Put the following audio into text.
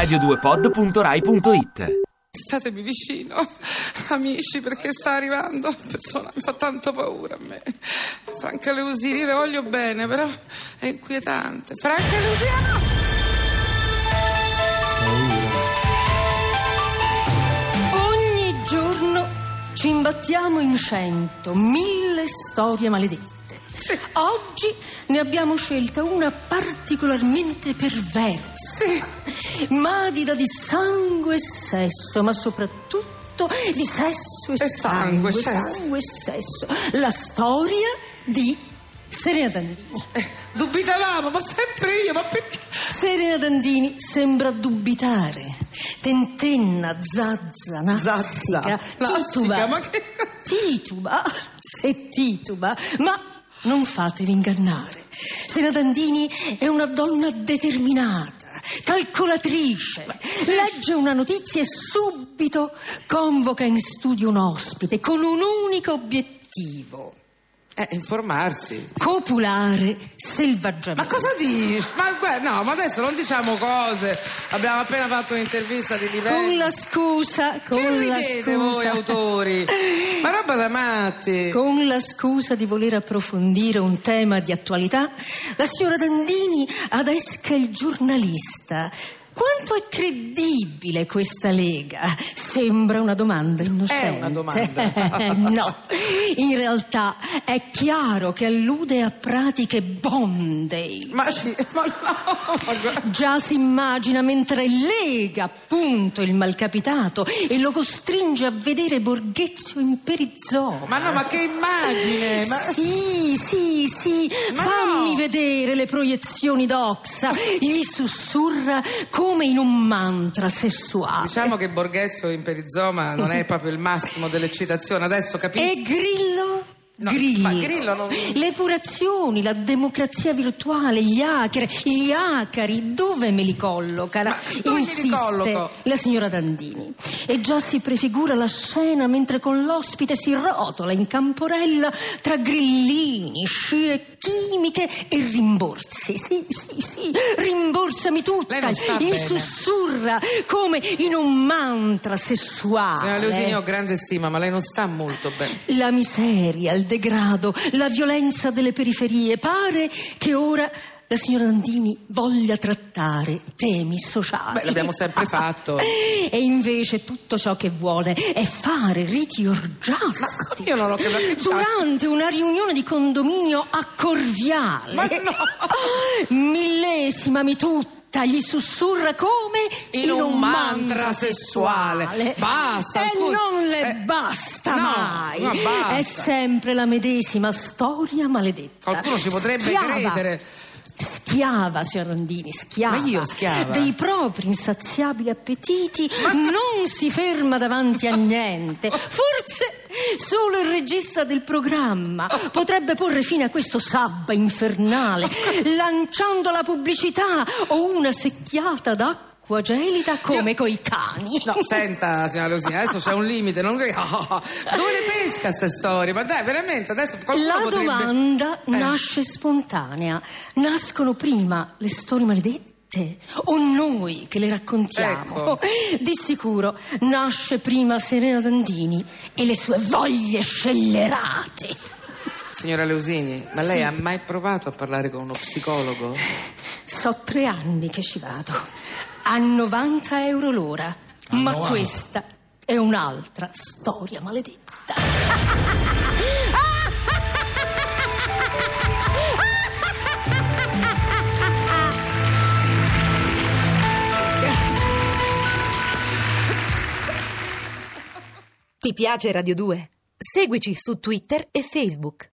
radio2pod.rai.it Statemi vicino, amici, perché sta arrivando. Persona, mi fa tanto paura a me. Franca Leusini, le voglio bene, però è inquietante. Franca Leusini! Ogni giorno ci imbattiamo in cento, mille storie maledette. Oggi ne abbiamo scelta una particolarmente perversa, madida di sangue e sesso, ma soprattutto di sesso e, E sangue, certo. sangue e sesso. La storia di Serena Dandini. Dubitavamo, ma sempre io, ma perché? Serena Dandini sembra dubitare. Tentenna, zazza, nazzica, Zazza, tituba. ma che- Tituba, se tituba, ma non fatevi ingannare. Serena Dandini è una donna determinata, calcolatrice. Legge una notizia e subito convoca in studio un ospite con un unico obiettivo. Eh, informarsi. Copulare selvaggiamente. Ma cosa dici? Ma guarda, no, ma adesso non diciamo cose. Abbiamo appena fatto un'intervista di livello. Con la scusa, con Che la scusa. voi autori? Ma roba da matti. Con la scusa di voler approfondire un tema di attualità, la signora Dandini adesca il giornalista. Quanto è credibile questa lega? Sembra una domanda innocente. È una domanda. no, in realtà è chiaro che allude a pratiche Bondale. Ma sì, ma no. Già si immagina mentre lega appunto il malcapitato e lo costringe a vedere Borghezio in perizoma. Ma no, ma che immagine! Ma... Sì, sì, sì, Ma fammi no! vedere le proiezioni d'Oxa. Gli sussurra come in un mantra sessuale. Diciamo che Borghezio in perizoma non è proprio il massimo dell'eccitazione, adesso capisco. E Grillo? No, Grillo. ma Grillo non- Le epurazioni, la democrazia virtuale, gli hacker, gli acari, dove me li colloca? Dove glieli colloco? la signora Dandini. E già si prefigura la scena mentre con l'ospite si rotola in camporella tra grillini, scie chimiche e rimborsi. Sì, sì, sì, rimborsami tutta. Il sussurra come in un mantra sessuale. Signora Leusini, ho grande stima, ma lei non sta molto bene. La miseria, il degrado, la violenza delle periferie. Pare che ora la signora Dandini voglia trattare temi sociali. Beh, l'abbiamo sempre fatto. E invece tutto ciò che vuole è fare riti orgiastici. io non ho capito. Durante una riunione di condominio a Corviale. Ma no! Millesima mi tutta gli sussurra come In un mantra sessuale. Basta, E scusi. non le Eh, basta no, mai. ma basta. È sempre la medesima storia maledetta. Qualcuno ci potrebbe Schiava. credere. Schiava, signor Randini, schiava. Ma io schiava? Dei propri insaziabili appetiti non si ferma davanti a niente. Forse solo il regista del programma potrebbe porre fine a questo sabba infernale, lanciando la pubblicità o una secchiata d'acqua gelida come coi cani. No, senta, signora Leusini, adesso c'è un limite. Non... Dove le pesca queste storie? Ma dai, veramente, adesso La potrebbe... domanda Eh. nasce spontanea. Nascono prima le storie maledette o noi che le raccontiamo? Ecco. Di sicuro nasce prima Serena Dandini e le sue voglie scellerate. Signora Leusini, ma lei ha mai provato a parlare con uno psicologo? So tre anni che ci vado. A 90 euro l'ora. Ma questa è un'altra storia maledetta. Ti piace Radio 2? Seguici su Twitter e Facebook.